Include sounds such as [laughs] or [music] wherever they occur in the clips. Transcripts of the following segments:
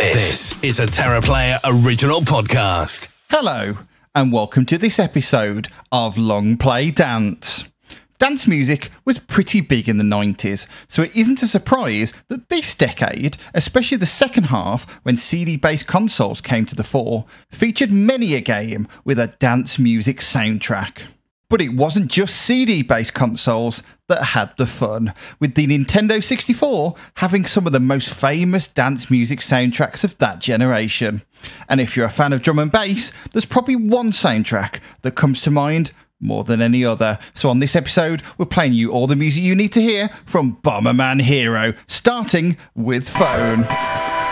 This is a Terra Player original podcast. Hello, and welcome to this episode of Long Play Dance. Dance music was pretty big in the 90s, so it isn't a surprise that this decade, especially the second half when CD based consoles came to the fore, featured many a game with a dance music soundtrack. But it wasn't just CD based consoles that had the fun, with the Nintendo 64 having some of the most famous dance music soundtracks of that generation. And if you're a fan of drum and bass, there's probably one soundtrack that comes to mind more than any other. So on this episode, we're playing you all the music you need to hear from Bomberman Hero, starting with Foehn.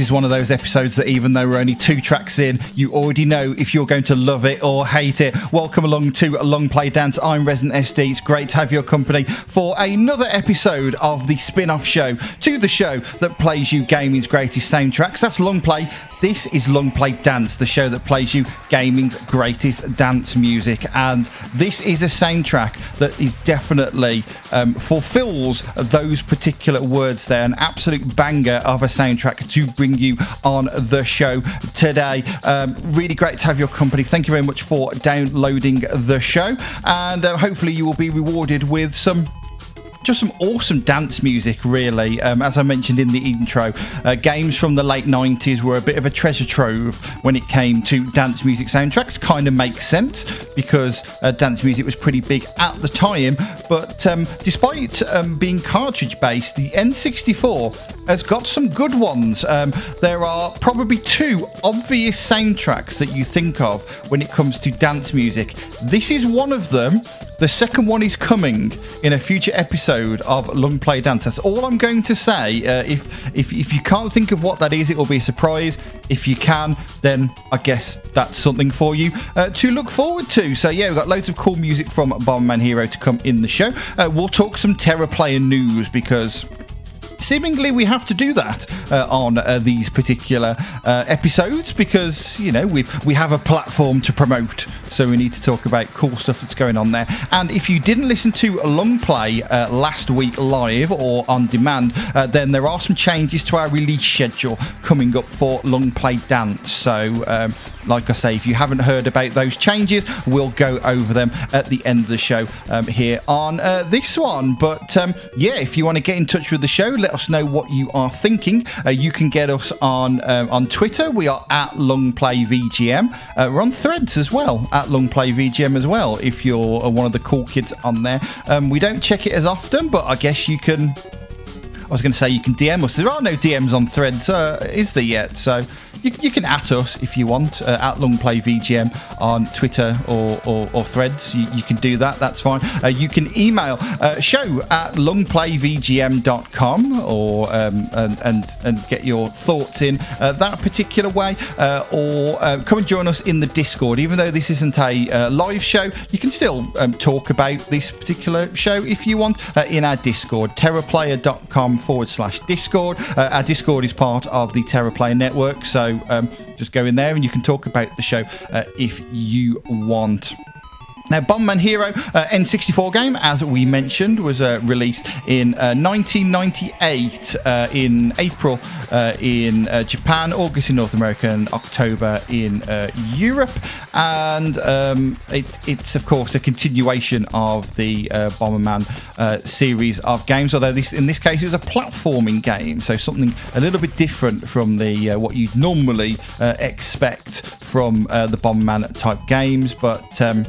Is one of those episodes that even though we're only two tracks in, you already know if you're going to love it or hate it. Welcome along to Long Play Dance. I'm Resident SD. It's great to have your company for another episode of the spin off show to the show that plays you gaming's greatest soundtracks. That's Long Play this is Long Play Dance, the show that plays you gaming's greatest dance music. And this is a soundtrack that is definitely um, fulfills those particular words there. An absolute banger of a soundtrack to bring you on the show today. Um, really great to have your company. Thank you very much for downloading the show. And uh, hopefully, you will be rewarded with some just some awesome dance music, really. Um, as I mentioned in the intro, uh, games from the late 90s were a bit of a treasure trove when it came to dance music soundtracks. Kind of makes sense because uh, dance music was pretty big at the time. But um, despite um, being cartridge based, the N64 has got some good ones. Um, there are probably two obvious soundtracks that you think of when it comes to dance music. This is one of them. The second one is coming in a future episode of Long Play Dance. That's all I'm going to say. Uh, if, if if you can't think of what that is, it will be a surprise. If you can, then I guess that's something for you uh, to look forward to. So yeah, we've got loads of cool music from Bomberman Hero to come in the show. Uh, we'll talk some Terra Player news because seemingly we have to do that uh, on uh, these particular uh, episodes because you know we we have a platform to promote, so we need to talk about cool stuff that's going on there. And if you didn't listen to long play uh, last week live or on demand, uh, then there are some changes to our release schedule coming up for long play dance. So. Um, like I say, if you haven't heard about those changes, we'll go over them at the end of the show um, here on uh, this one. But um, yeah, if you want to get in touch with the show, let us know what you are thinking. Uh, you can get us on uh, on Twitter. We are at LongPlayVGM. Uh, we're on Threads as well at LongPlayVGM as well. If you're uh, one of the cool kids on there, um, we don't check it as often, but I guess you can. I was going to say you can DM us. There are no DMs on Threads, uh, is there yet? So you, you can at us if you want uh, at LongPlayVGM on Twitter or, or, or Threads. You, you, can do that. That's fine. Uh, you can email uh, show at longplayvgm.com or um, and, and and get your thoughts in uh, that particular way, uh, or come and join us in the Discord. Even though this isn't a live show, you can still um, talk about this particular show if you want in our Discord. Terraplayer.com forward slash Discord. our Discord is part of the TerraPlayer network, so um, just go in there and you can talk about the show uh, if you want. Now, Bomberman Hero uh, N64 game, as we mentioned, was uh, released in uh, 1998 uh, in April uh, in uh, Japan, August in North America, and October in Europe. And um, it, it's, of course, a continuation of the Bomberman series of games, although this, in this case it was a platforming game, so something a little bit different from the what you'd normally expect from the Bomberman type games. But um,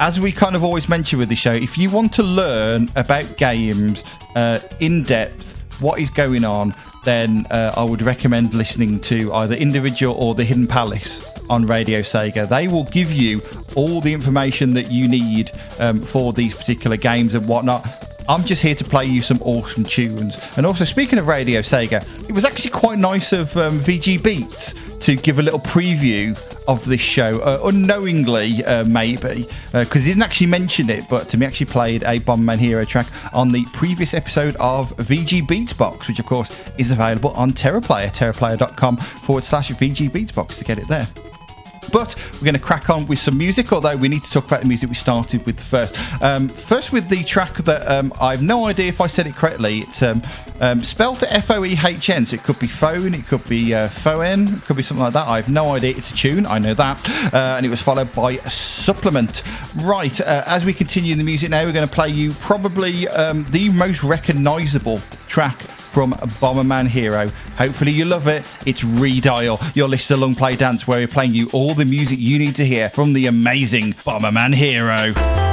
as we kind of always mention with the show, if you want to learn about games uh, in depth, what is going on, then uh, I would recommend listening to either Individual or The Hidden Palace on Radio Sega. They will give you all the information that you need um, for these particular games and whatnot. I'm just here to play you some awesome tunes. And also, speaking of Radio Sega, it was actually quite nice of um, VG Beats to give a little preview of this show, uh, unknowingly, uh, maybe, because uh, he didn't actually mention it, but me, actually played a Bomberman Hero track on the previous episode of VG Beatsbox, which of course is available on TerraPlayer, terraplayer.com forward slash VG Beatsbox to get it there. But we're going to crack on with some music, although we need to talk about the music we started with first. Um, first, with the track that um, I have no idea if I said it correctly. It's um, um spelled F O E H N, so it could be phone, it could be uh, Foen, it could be something like that. I have no idea. It's a tune, I know that. Uh, and it was followed by a supplement. Right, uh, as we continue the music now, we're going to play you probably um, the most recognisable track from Bomberman Hero. Hopefully you love it. It's Redial, your list of long play dance where we're playing you all the music you need to hear from the amazing Bomberman Hero.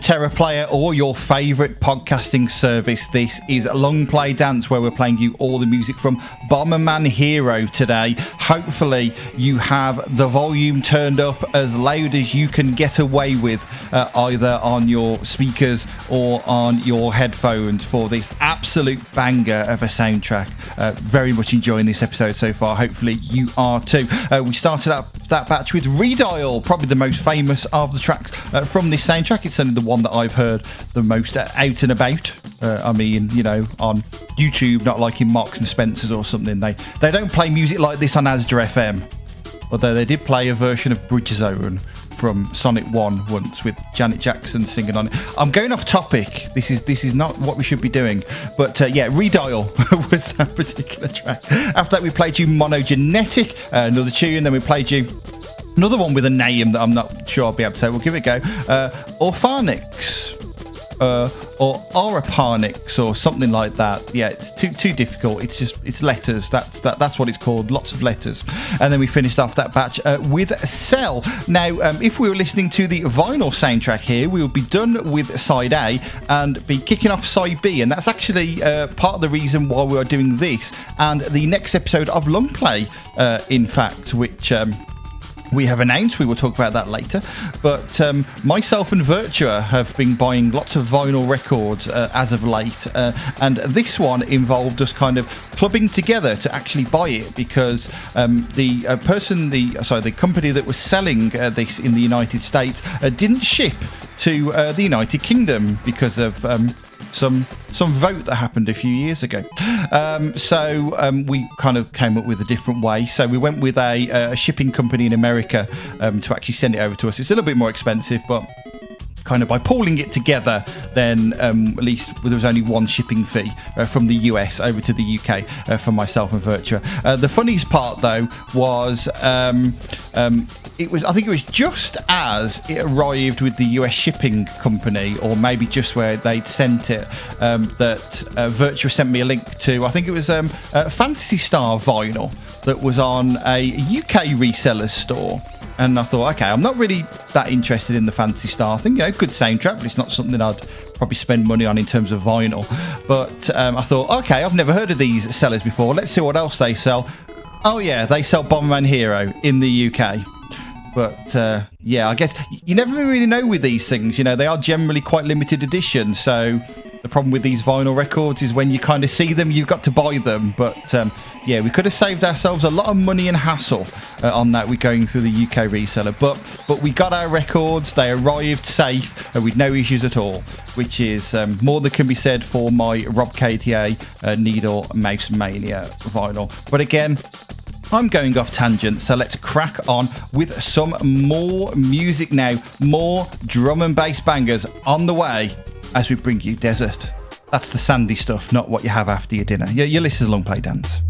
Terra Player or your favourite podcasting service. This is Long Play Dance, where we're playing you all the music from Bomberman Hero today. Hopefully, you have the volume turned up as loud as you can get away with, uh, either on your speakers or on your headphones for this absolute banger of a soundtrack. Uh, very much enjoying this episode so far. Hopefully, you are too. Uh, we started out that batch with Redial, probably the most famous of the tracks uh, from this soundtrack. It's certainly the one that I've heard the most out and about. Uh, I mean, you know, on YouTube, not like in Marks and Spencers or something. They they don't play music like this on Asda FM, although they did play a version of Bridge Zone from Sonic One once with Janet Jackson singing on it. I'm going off topic. This is this is not what we should be doing. But uh, yeah, Redial [laughs] was that particular track. After that, we played you Monogenetic, uh, another tune. Then we played you Another one with a name that I'm not sure I'll be able to say. We'll give it a go. Uh, Orphanix. Uh, or Arapanix or something like that. Yeah, it's too too difficult. It's just it's letters. That's that, that's what it's called. Lots of letters. And then we finished off that batch uh, with Cell. Now, um, if we were listening to the vinyl soundtrack here, we would be done with side A and be kicking off side B. And that's actually uh, part of the reason why we are doing this and the next episode of Long Play. Uh, in fact, which. Um, we have announced. We will talk about that later. But um, myself and Virtua have been buying lots of vinyl records uh, as of late, uh, and this one involved us kind of clubbing together to actually buy it because um, the uh, person, the sorry, the company that was selling uh, this in the United States uh, didn't ship to uh, the United Kingdom because of um, some some vote that happened a few years ago. Um, so um, we kind of came up with a different way. So we went with a, a shipping company in America um, to actually send it over to us. It's a little bit more expensive, but kind of by pooling it together, then um, at least there was only one shipping fee uh, from the US over to the UK uh, for myself and Virtua. Uh, the funniest part though was um, um, it was I think it was just as it arrived with the US shipping company, or maybe just where they'd sent it, um, that uh, Virtua sent me a link to. I think it was um, Phantasy Star vinyl that was on a UK reseller store. And I thought, okay, I'm not really that interested in the Phantasy Star thing. You know, good soundtrack, but it's not something I'd probably spend money on in terms of vinyl. But um, I thought, okay, I've never heard of these sellers before. Let's see what else they sell. Oh yeah, they sell Bomberman Hero in the UK. But uh, yeah, I guess you never really know with these things. You know, they are generally quite limited edition. So the problem with these vinyl records is when you kind of see them, you've got to buy them. But um, yeah, we could have saved ourselves a lot of money and hassle uh, on that. We're going through the UK reseller, but but we got our records. They arrived safe and with no issues at all, which is um, more than can be said for my Rob KTA uh, Needle Mouse Mania vinyl. But again, I'm going off tangent, so let's crack on with some more music now. More drum and bass bangers on the way as we bring you Desert. That's the sandy stuff, not what you have after your dinner. You, you listen to Long Play Dance.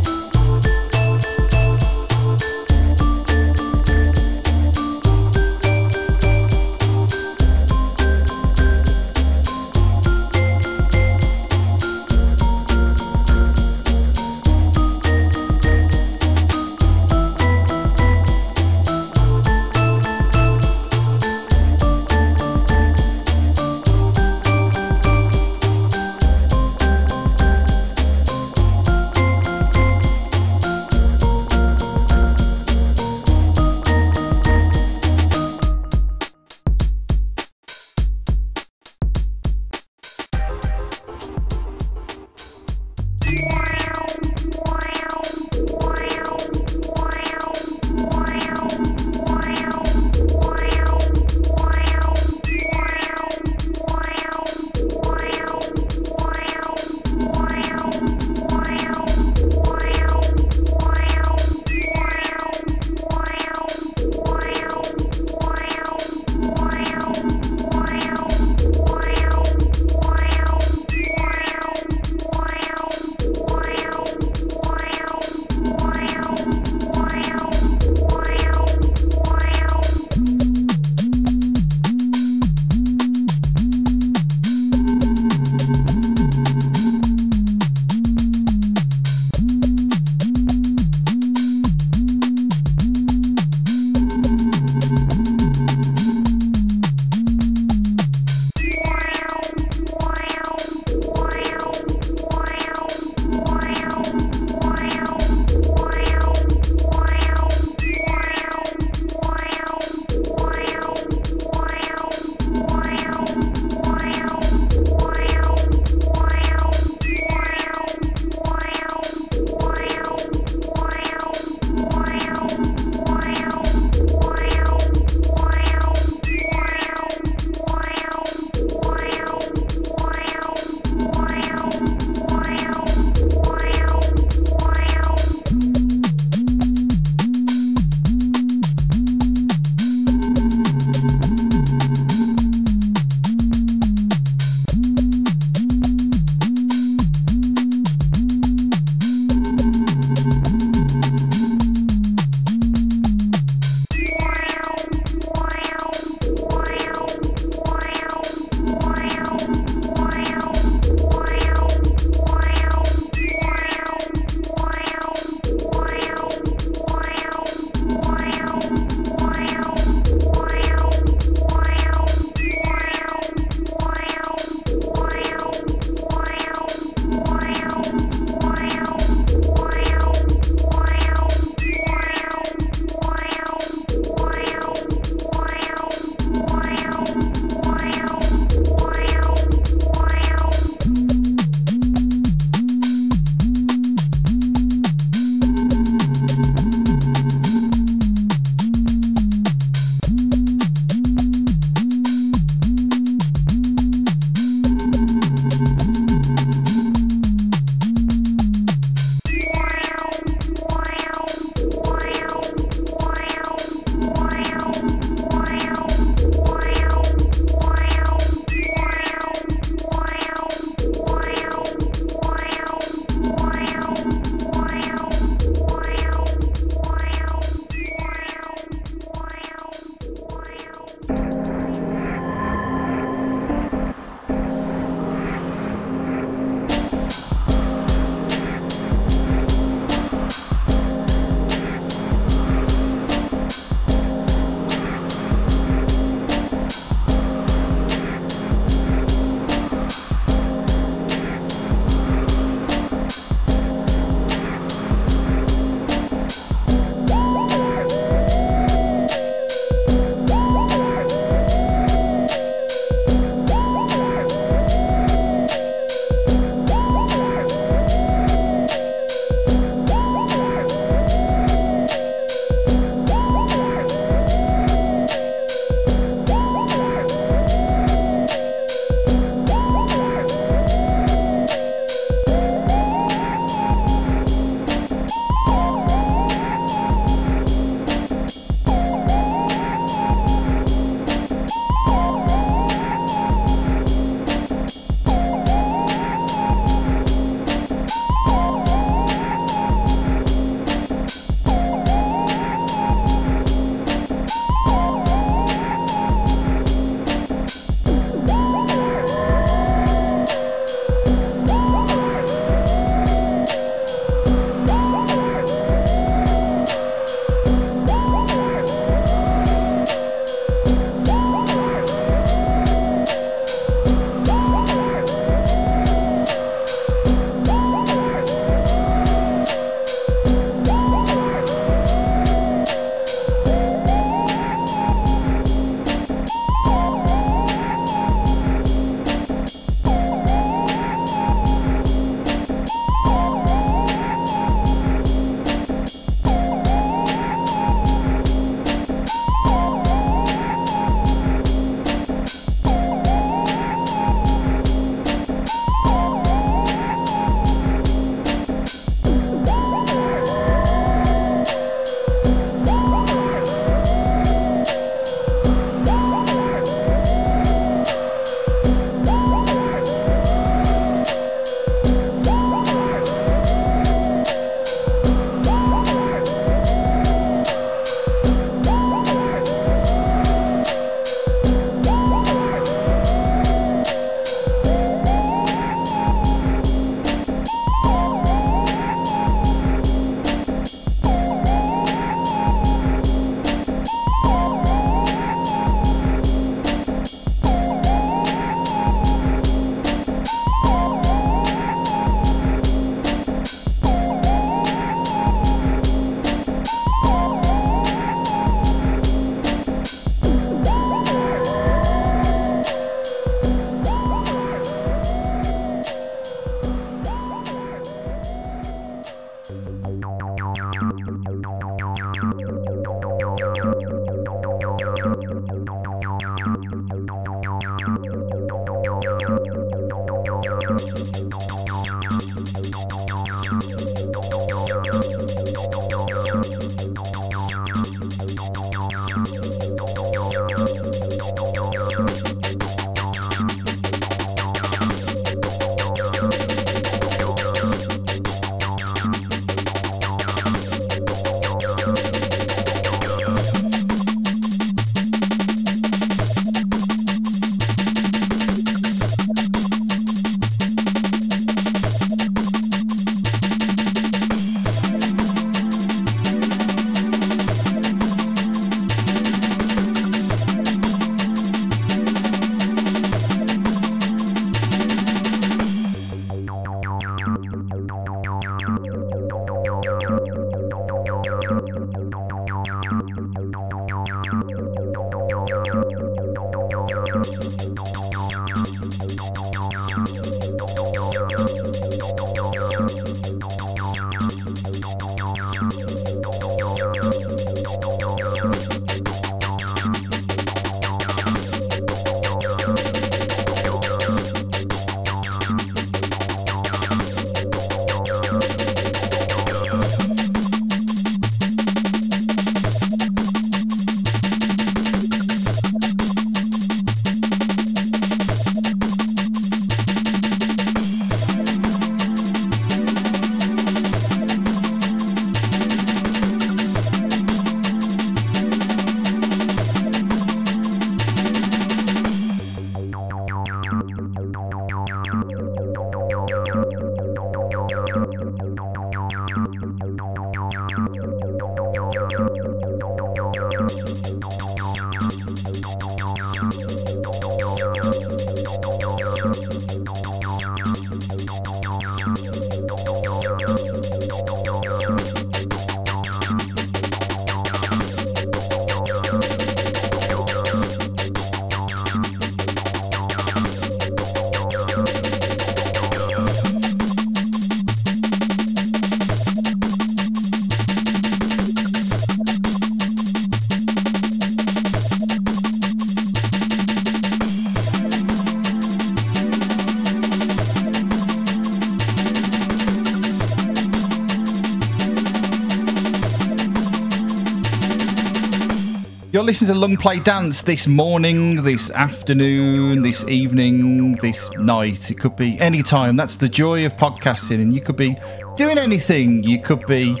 You're listening to Long Play Dance this morning, this afternoon, this evening, this night. It could be any time. That's the joy of podcasting, and you could be doing anything. You could be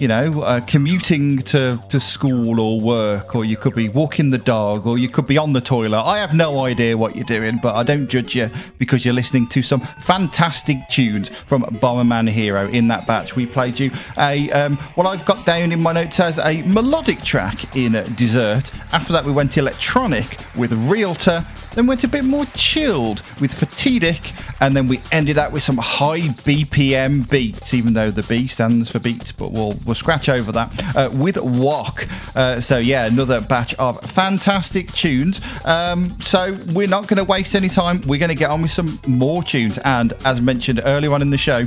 you know, uh, commuting to, to school or work, or you could be walking the dog, or you could be on the toilet. I have no idea what you're doing, but I don't judge you because you're listening to some fantastic tunes from Bomberman Hero. In that batch, we played you a um, what I've got down in my notes as a melodic track in Dessert. After that, we went electronic with Realtor then went a bit more chilled with Fatidic, and then we ended up with some high BPM beats, even though the B stands for beats, but we'll, we'll scratch over that, uh, with Wok. Uh, so, yeah, another batch of fantastic tunes. Um, so, we're not going to waste any time. We're going to get on with some more tunes, and as mentioned earlier on in the show,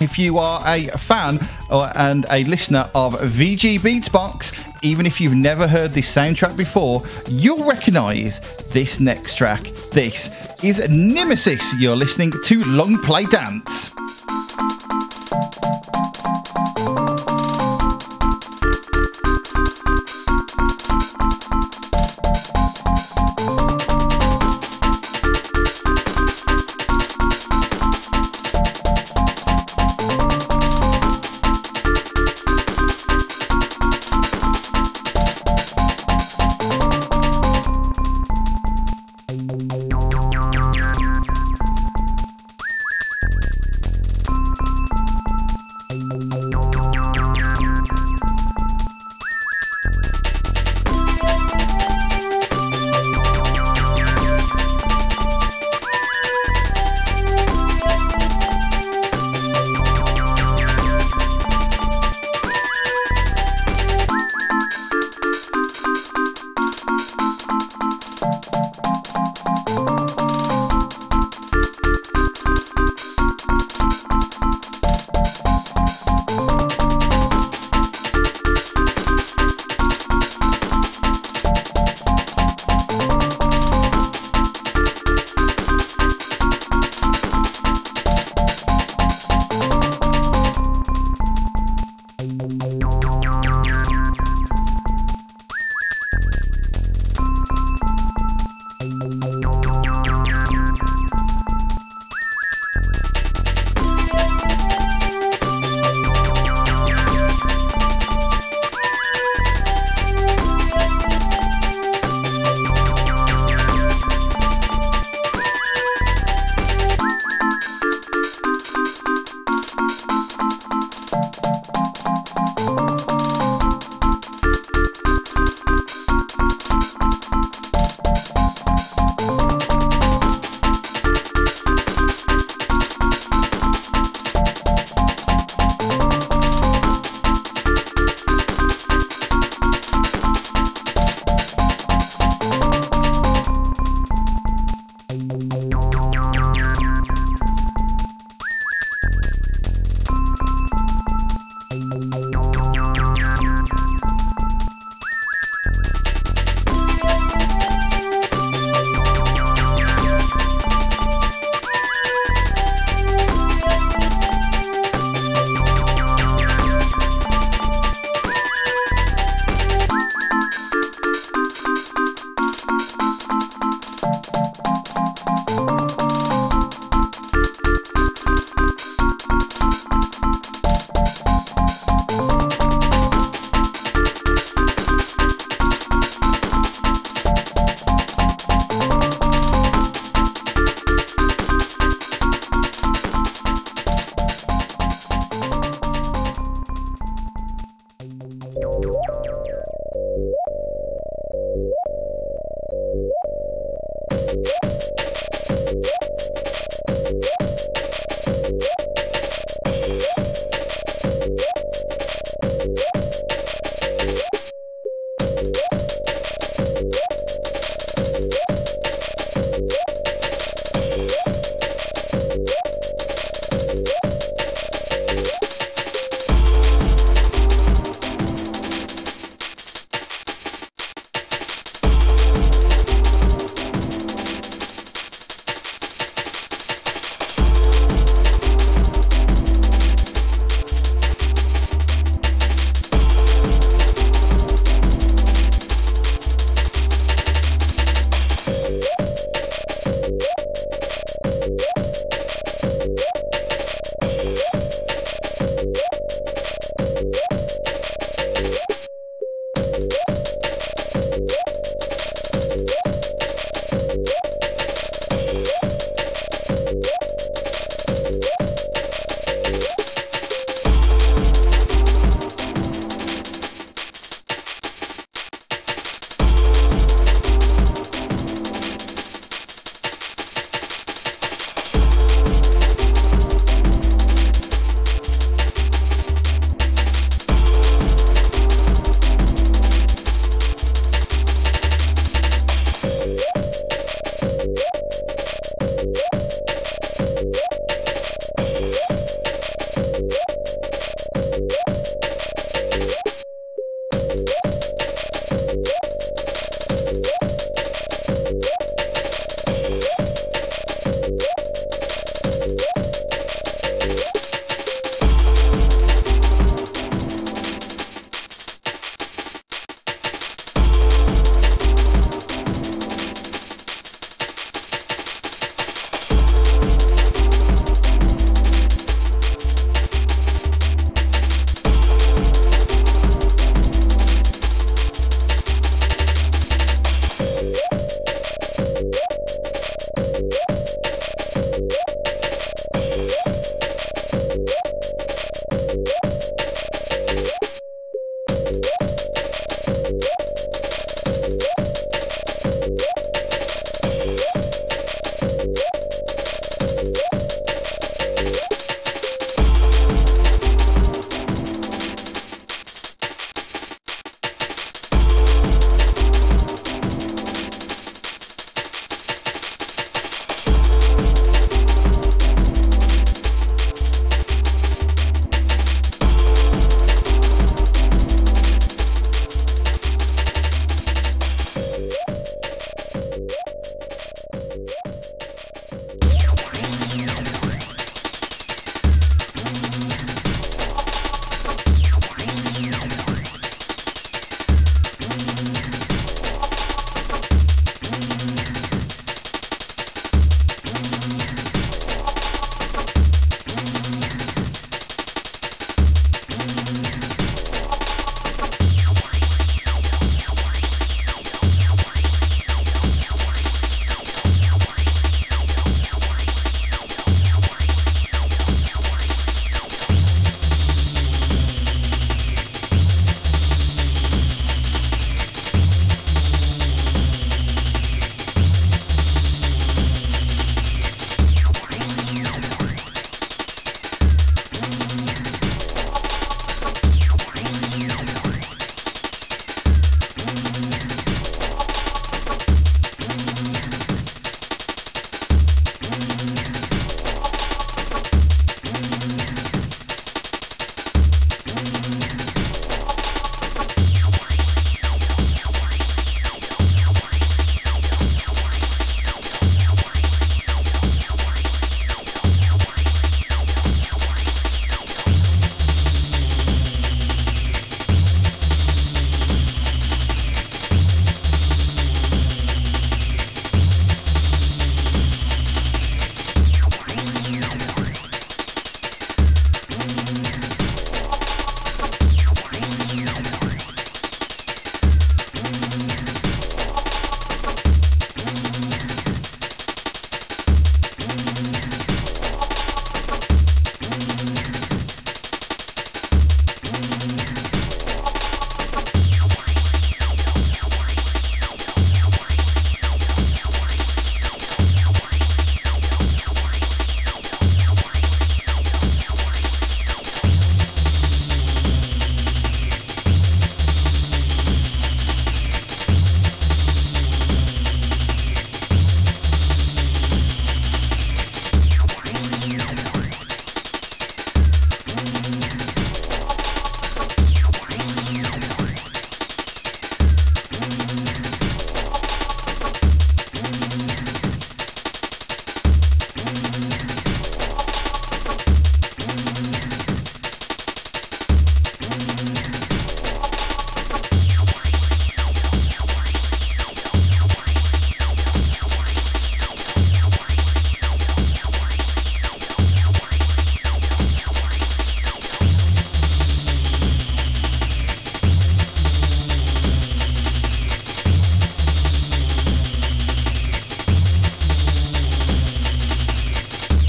if you are a fan or, and a listener of VG Beatsbox, even if you've never heard this soundtrack before, you'll recognise this next track. This is Nimesis. You're listening to Long Play Dance.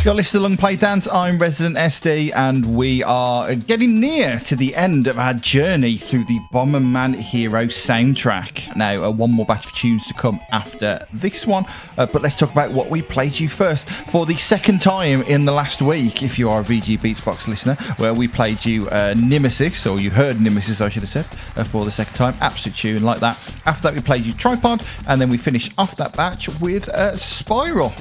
You're listening Long Play Dance. I'm Resident SD, and we are getting near to the end of our journey through the Bomberman Hero soundtrack. Now, uh, one more batch of tunes to come after this one, uh, but let's talk about what we played you first. For the second time in the last week, if you are a VG Beatsbox listener, where we played you uh, Nimesis, or you heard Nimesis, I should have said, uh, for the second time. Absolute tune like that. After that, we played you Tripod, and then we finished off that batch with uh, Spiral.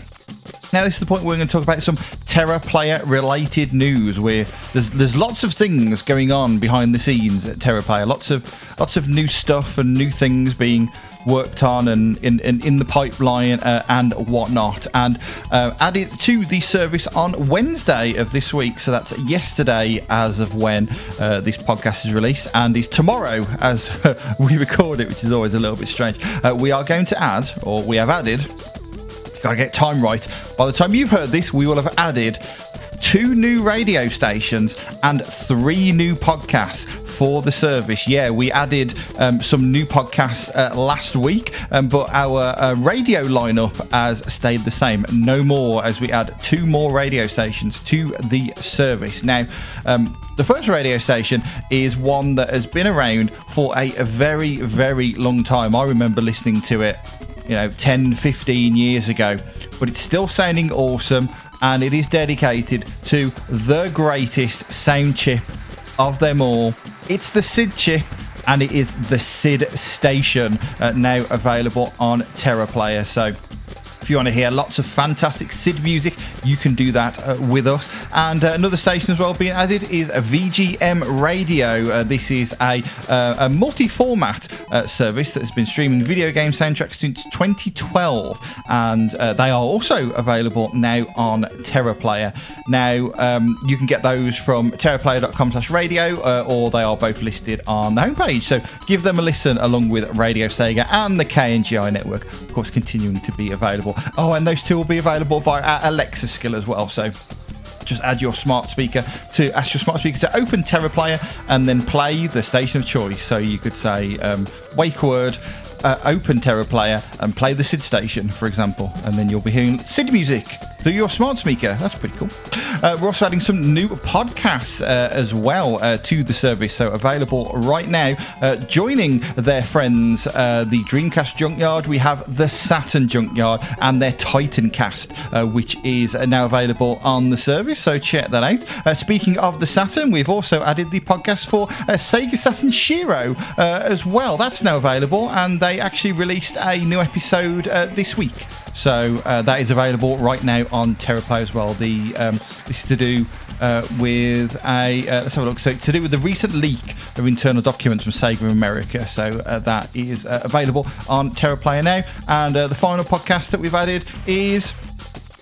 Now, this is the point where we're going to talk about some Terra Player related news. Where there's there's lots of things going on behind the scenes at Terra Player. Lots of lots of new stuff and new things being worked on and in, in, in the pipeline uh, and whatnot. And uh, added to the service on Wednesday of this week. So that's yesterday as of when uh, this podcast is released, and is tomorrow as [laughs] we record it, which is always a little bit strange. Uh, we are going to add, or we have added, Gotta get time right. By the time you've heard this, we will have added two new radio stations and three new podcasts for the service. Yeah, we added um, some new podcasts uh, last week, um, but our uh, radio lineup has stayed the same. No more as we add two more radio stations to the service. Now, um, the first radio station is one that has been around for a, a very, very long time. I remember listening to it you know 10 15 years ago. But it's still sounding awesome and it is dedicated to the greatest sound chip of them all. It's the sid chip and it is the sid station uh, now available on terra player. So if you want to hear lots of fantastic SID music, you can do that uh, with us. And uh, another station as well being added is VGM Radio. Uh, this is a, uh, a multi format uh, service that has been streaming video game soundtracks since 2012. And uh, they are also available now on TerraPlayer. Now, um, you can get those from terraplayer.com slash radio, or they are both listed on the homepage. So give them a listen along with Radio Sega and the KNGI network, of course, continuing to be available Oh, and those two will be available via our Alexa skill as well. So just add your smart speaker to ask your smart speaker to open Terra Player and then play the station of choice. So you could say um, wake word uh, open Terra Player and play the SID station, for example, and then you'll be hearing SID music through your smart speaker. That's pretty cool. Uh, we're also adding some new podcasts uh, as well uh, to the service, so available right now. Uh, joining their friends, uh, the Dreamcast Junkyard, we have the Saturn Junkyard and their Titan Cast, which is now available on the service. So check that out. speaking of the Saturn, we've also added the podcast for Sega Saturn Shiro as well. That's now available, and they actually released a new episode uh, this week. So uh, that is available right now on TerraPlay as well. The um, this is to do uh, with a uh, let's have a look. So to do with the recent leak of internal documents from Sega of America. So uh, that is uh, available on TerraPlayer now. And the final podcast that we've added is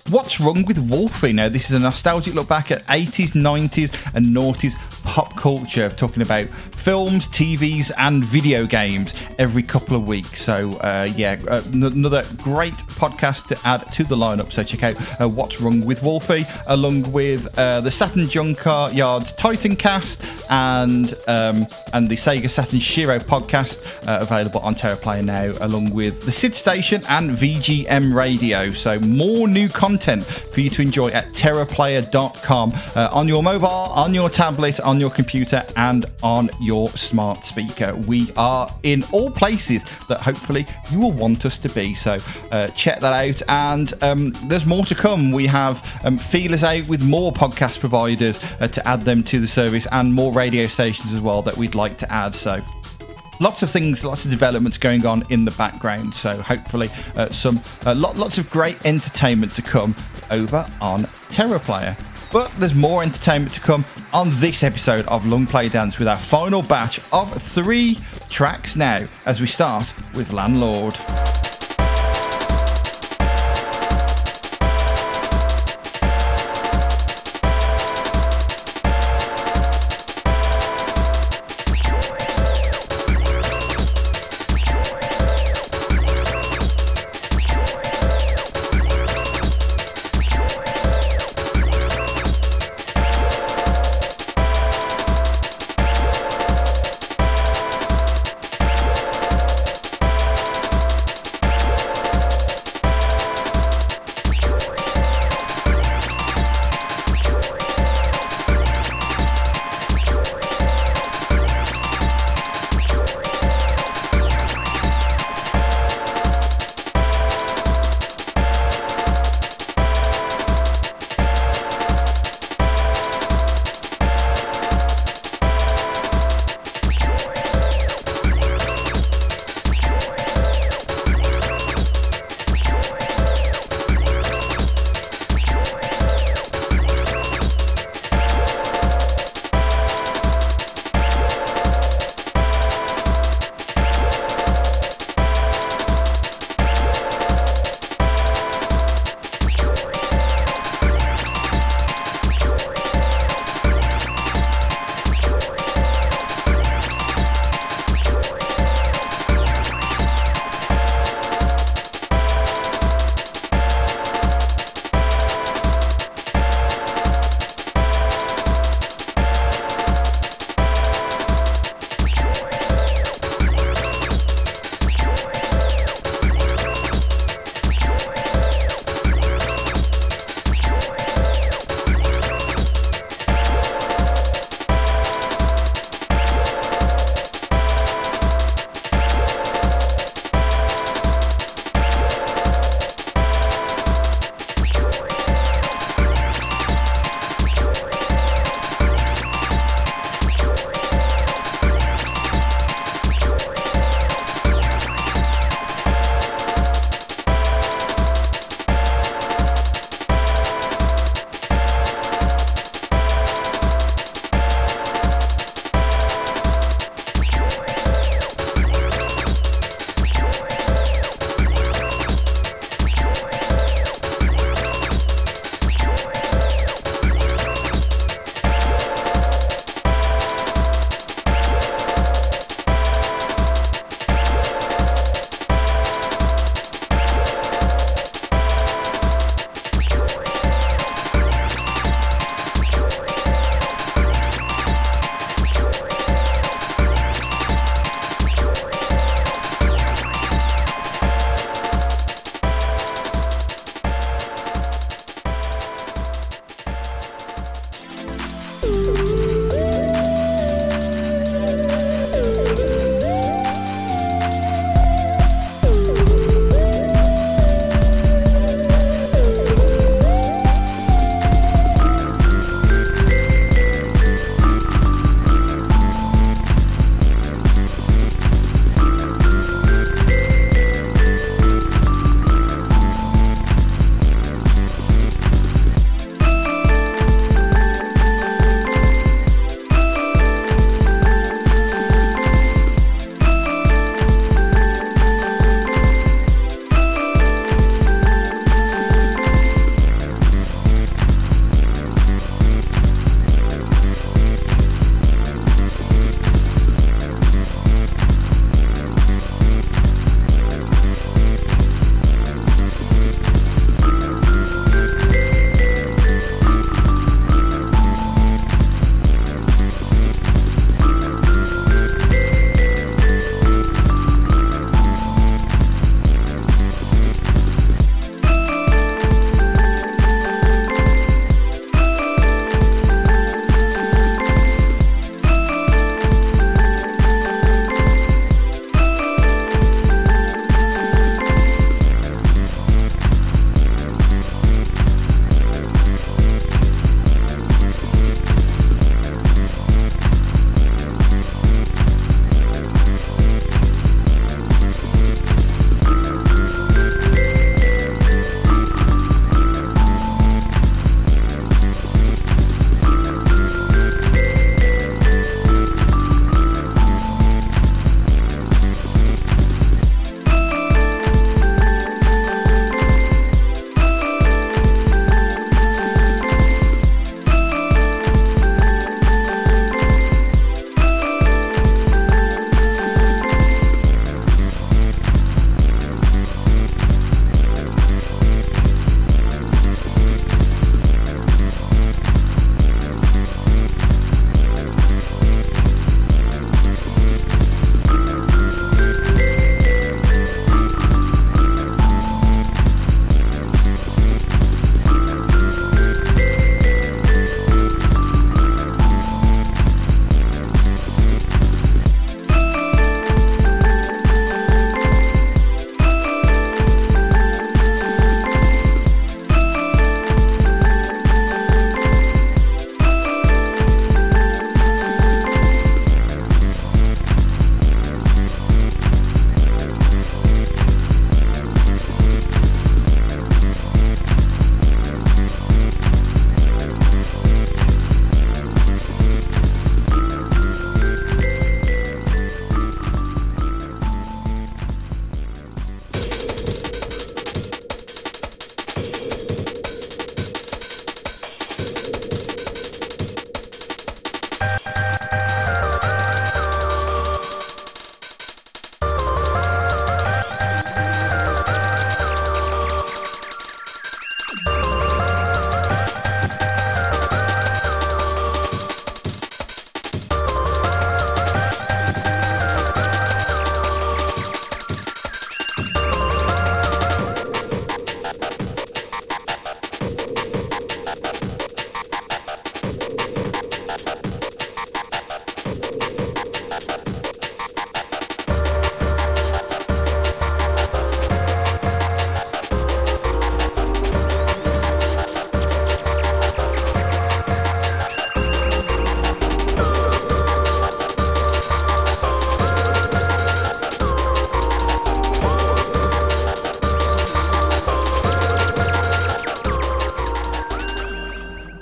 What's Wrong with Wolfie? Now, this is a nostalgic look back at 80s, 90s, and noughties pop culture, talking about films, TVs, and video games every couple of weeks. So, uh, yeah, uh, n- another great podcast to add to the lineup. So, check out uh, What's Wrong with Wolfie, along with uh, the Saturn Junkyard's Titan Cast and um, and the Sega Saturn Shiro podcast, uh, available on TerraPlayer now, along with the SID Station and VGM Radio. So, more new content for you to enjoy at TerraPlayer.com uh, on your mobile, on your tablet, on your computer, and on your smart speaker. We are in all places that hopefully you will want us to be. So uh, check that out. And um, there's more to come. We have um, feelers out with more podcast providers uh, to add them to the service and more radio stations as well that we'd like to add. So lots of things, lots of developments going on in the background. So hopefully, uh, some uh, lot, lots of great entertainment to come over on Terra Player. But there's more entertainment to come on this episode of Play Dance with our final batch of three tracks now, as we start with Landlord.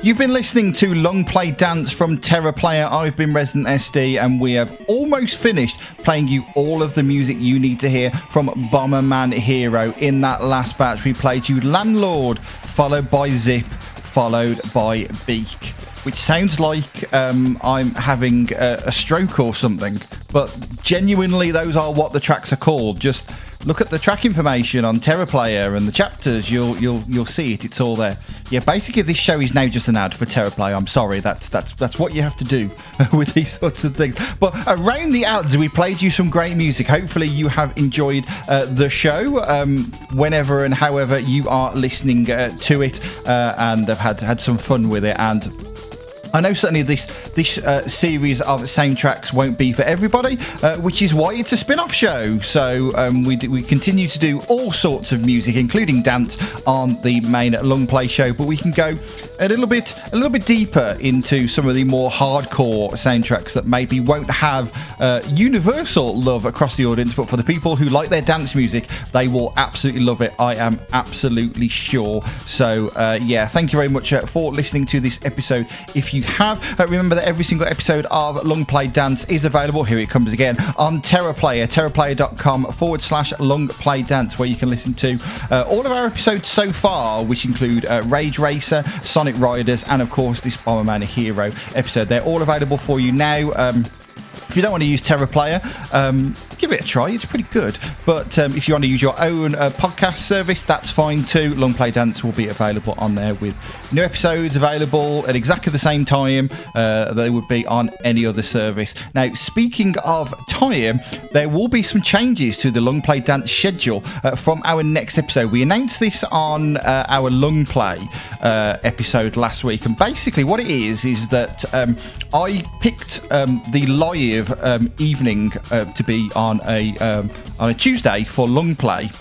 You've been listening to Long Play Dance from Terra Player. I've been Resident SD, and we have almost finished playing you all of the music you need to hear from Bomberman Hero. In that last batch, we played you Landlord, followed by Zip, followed by Beak which sounds like um, I'm having a, a, stroke or something. But genuinely, those are what the tracks are called. Just look at the track information on Terra Player and the chapters. You'll you'll you'll see it. It's all there. Yeah, basically, this show is now just an ad for Terra Player. I'm sorry. That's that's that's what you have to do [laughs] with these sorts of things. But around the ads, we played you some great music. Hopefully, you have enjoyed uh, the show. Um, whenever and however you are listening uh, to it, uh, and have had had some fun with it and I know certainly this this uh, series of soundtracks won't be for everybody, uh, which is why it's a spin-off show. So um, we we continue to do all sorts of music, including dance, on the main long play show. But we can go a little bit a little bit deeper into some of the more hardcore soundtracks that maybe won't have uh, universal love across the audience, but for the people who like their dance music, they will absolutely love it. I am absolutely sure. So uh, yeah, thank you very much uh, for listening to this episode. If you have. Uh, remember that every single episode of Long Play Dance is available, here it comes again, on Terra Player, terraplayer.com forward slash Long Play Dance, where you can listen to uh, all of our episodes so far, which include uh, Rage Racer, Sonic Riders, and of course this Bomberman Hero episode. They're all available for you now. Um, if you don't want to use Terra Player, um, give it a try. It's pretty good. But um, if you want to use your own uh, podcast service, that's fine too. Long Play Dance will be available on there with new episodes available at exactly the same time uh, they would be on any other service. Now, speaking of time, there will be some changes to the Long Play Dance schedule uh, from our next episode. We announced this on uh, our Long Play uh, episode last week, and basically what it is is that um, I picked um, the live um, evening uh, to be on a um, on a Tuesday for long play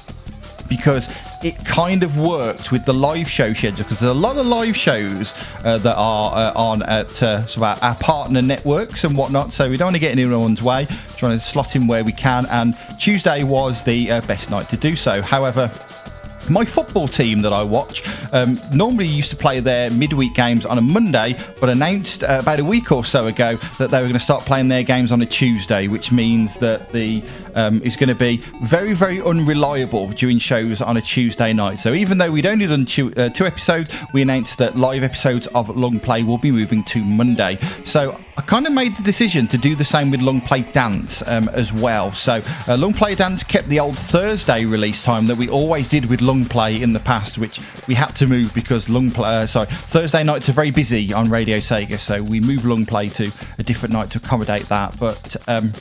because it kind of worked with the live show schedule because there's a lot of live shows uh, that are uh, on at uh, sort of our, our, partner networks and whatnot. So we don't want to get in anyone's way, trying to slot in where we can. And Tuesday was the uh, best night to do so. However, my football team that I watch um, normally used to play their midweek games on a Monday, but announced uh, about a week or so ago that they were going to start playing their games on a Tuesday, which means that the um, is going to be very, very unreliable during shows on a Tuesday night. So even though we'd only done two, uh, two episodes, we announced that live episodes of Long Play will be moving to Monday. So I kind of made the decision to do the same with Long Play Dance um, as well. So uh, Long Play Dance kept the old Thursday release time that we always did with Long Play in the past, which we had to move because Long Play, uh, sorry, Thursday nights are very busy on Radio Sega, so we moved Long Play to a different night to accommodate that. But um,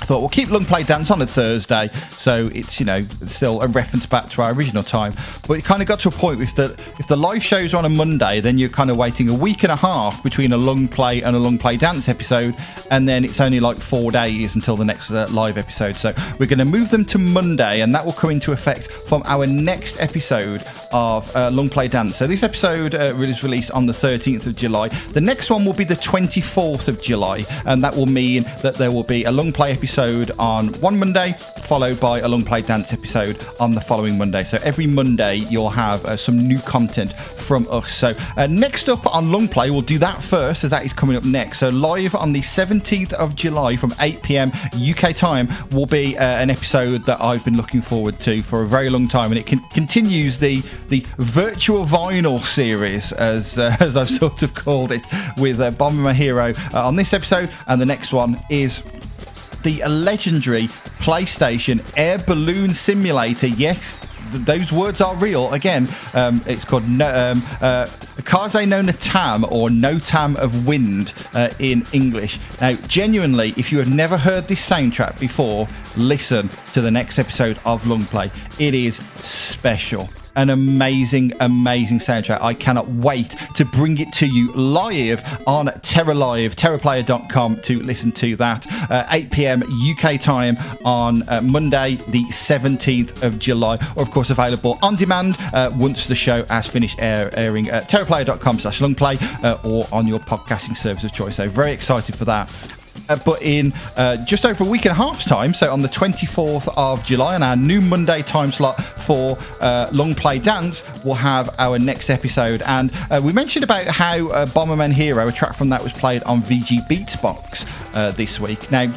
I thought we'll keep long play dance on a Thursday, so it's you know still a reference back to our original time. But it kind of got to a point with that if the live shows are on a Monday, then you're kind of waiting a week and a half between a long play and a long play dance episode, and then it's only like four days until the next uh, live episode. So we're going to move them to Monday, and that will come into effect from our next episode of uh, long play dance. So this episode uh, is released on the 13th of July. The next one will be the 24th of July, and that will mean that there will be a long play episode episode on one Monday, followed by a long play dance episode on the following Monday. So every Monday you'll have uh, some new content from us. So uh, next up on long play, we'll do that first, as that is coming up next. So live on the 17th of July from 8 p.m. UK time will be uh, an episode that I've been looking forward to for a very long time, and it can- continues the the virtual vinyl series, as uh, [laughs] as I've sort of called it, with uh, Bomber Hero uh, on this episode, and the next one is the legendary PlayStation Air Balloon Simulator. Yes, those words are real. Again, um, it's called no, um, uh, Kaze no Notam or Notam of Wind uh, in English. Now, genuinely, if you have never heard this soundtrack before, listen to the next episode of Long Play. It is special an amazing, amazing soundtrack. I cannot wait to bring it to you live on Terra Live, terraplayer.com to listen to that. Uh, 8 pm UK time on uh, Monday, the 17th of July, or of course available on demand uh, once the show has finished air, airing at terraplayer.com slash longplay uh, or on your podcasting service of choice. So very excited for that. Uh, but in uh, just over a week and a half's time, so on the 24th of July, on our new Monday time slot for uh, Long Play Dance, we'll have our next episode. And uh, we mentioned about how uh, Bomberman Hero, a track from that, was played on VG Beatsbox uh, this week. Now,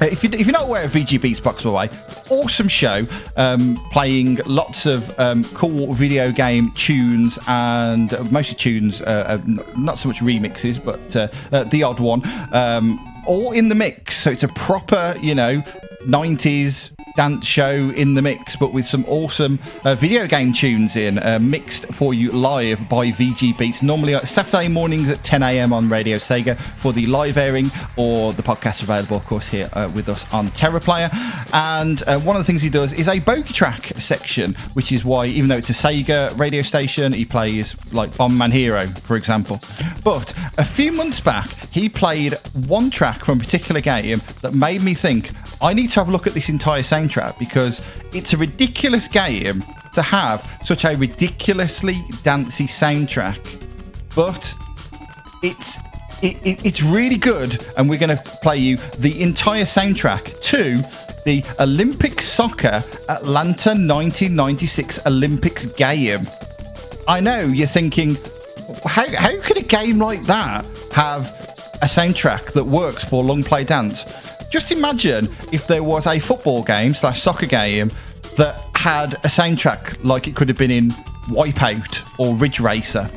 if, you, you're not aware of VG Beatsbox, by the way, awesome show, um, playing lots of um, cool video game tunes and mostly tunes, uh, not so much remixes, but uh, the odd one, um, all in the mix. So it's a proper, you know, 90s dance show in the mix, but with some awesome uh, video game tunes in, uh, mixed for you live by VG Beats. Normally at Saturday mornings at 10 a.m. on Radio Sega for the live airing, or the podcast available, of course, here uh, with us on Terra Player. And uh, one of the things he does is a bogey track section, which is why, even though it's a Sega radio station, he plays like Bomberman Hero, for example. But a few months back, he played one track from a particular game that made me think I need to have a look at this entire because it's a ridiculous game to have such a ridiculously dancey soundtrack, but it's it, it, it's really good, and we're going to play you the entire soundtrack to the Olympic Soccer Atlanta 1996 Olympics game. I know you're thinking, how, how could a game like that have a soundtrack that works for long play dance? Just imagine if there was a football game slash soccer game that had a soundtrack like it could have been in Wipeout or Ridge Racer.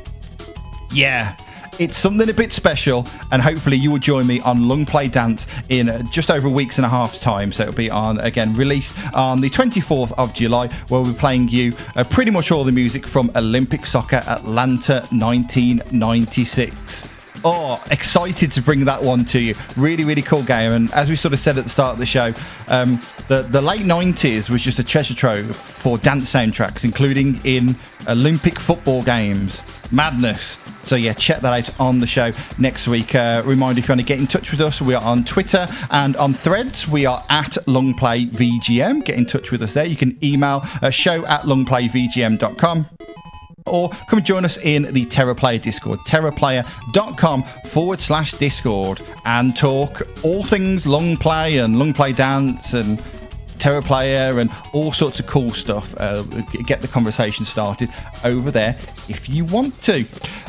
Yeah, it's something a bit special, and hopefully you will join me on Long Play Dance in just over a week's and a half's time. So it'll be on again released on the 24th of July, where we'll be playing you uh, pretty much all the music from Olympic Soccer Atlanta 1996. Oh, excited to bring that one to you. Really, really cool game. And as we sort of said at the start of the show, um, the, the late 90s was just a treasure trove for dance soundtracks, including in Olympic football games. Madness. So yeah, check that out on the show next week. Uh, reminder if you want to get in touch with us, we are on Twitter and on Threads. We are at LongPlayVGM. Get in touch with us there. You can email uh, show at longplayvgm.com or come join us in the TerraPlayer Discord, terraplayer.com forward slash Discord, and talk all things long play and long play dance and Terra Player and all sorts of cool stuff. Uh, get the conversation started over there if you want to.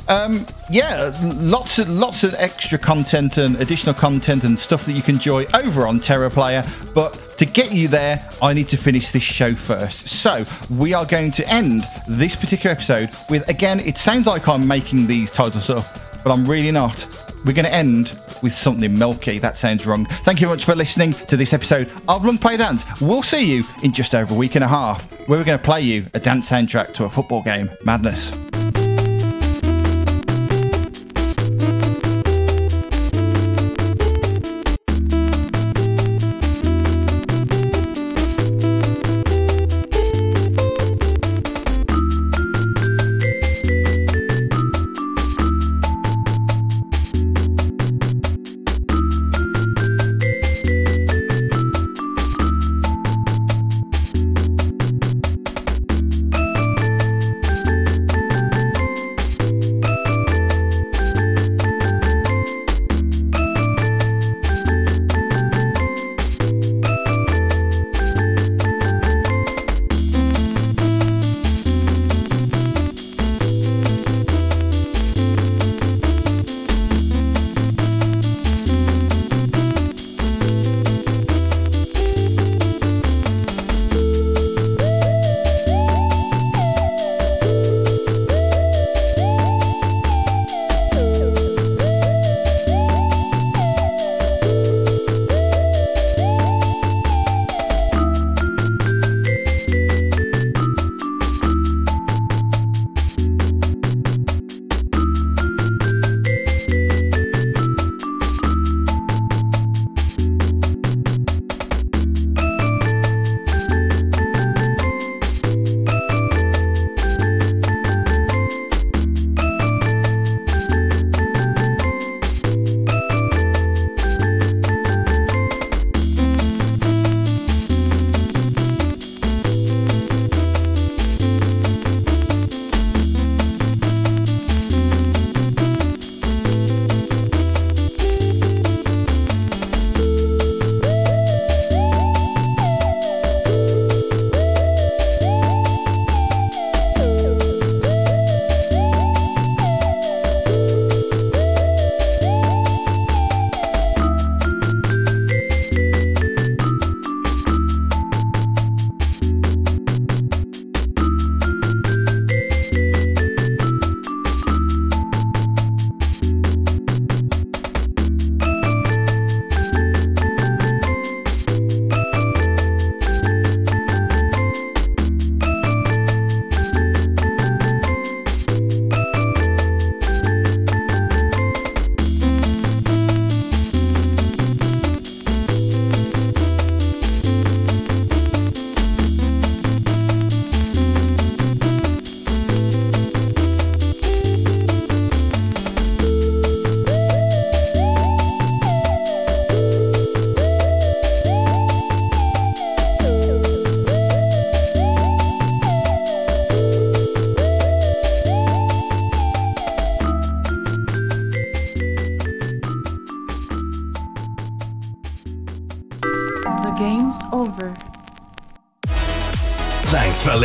Um, yeah, lots of lots of extra content and additional content and stuff that you can enjoy over on Terra Player. But to get you there, I need to finish this show first. So we are going to end this particular episode with again. It sounds like I'm making these titles up, but I'm really not we're going to end with something milky. That sounds wrong. Thank you very much for listening to this episode of Long Play Dance. We'll see you in just over a week and a half, where we're going to play you a dance soundtrack to a football game. Madness.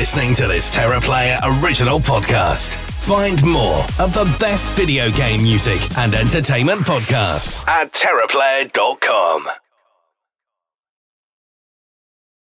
Listening to this TerraPlayer original podcast. Find more of the best video game music and entertainment podcasts at TerraPlayer.com.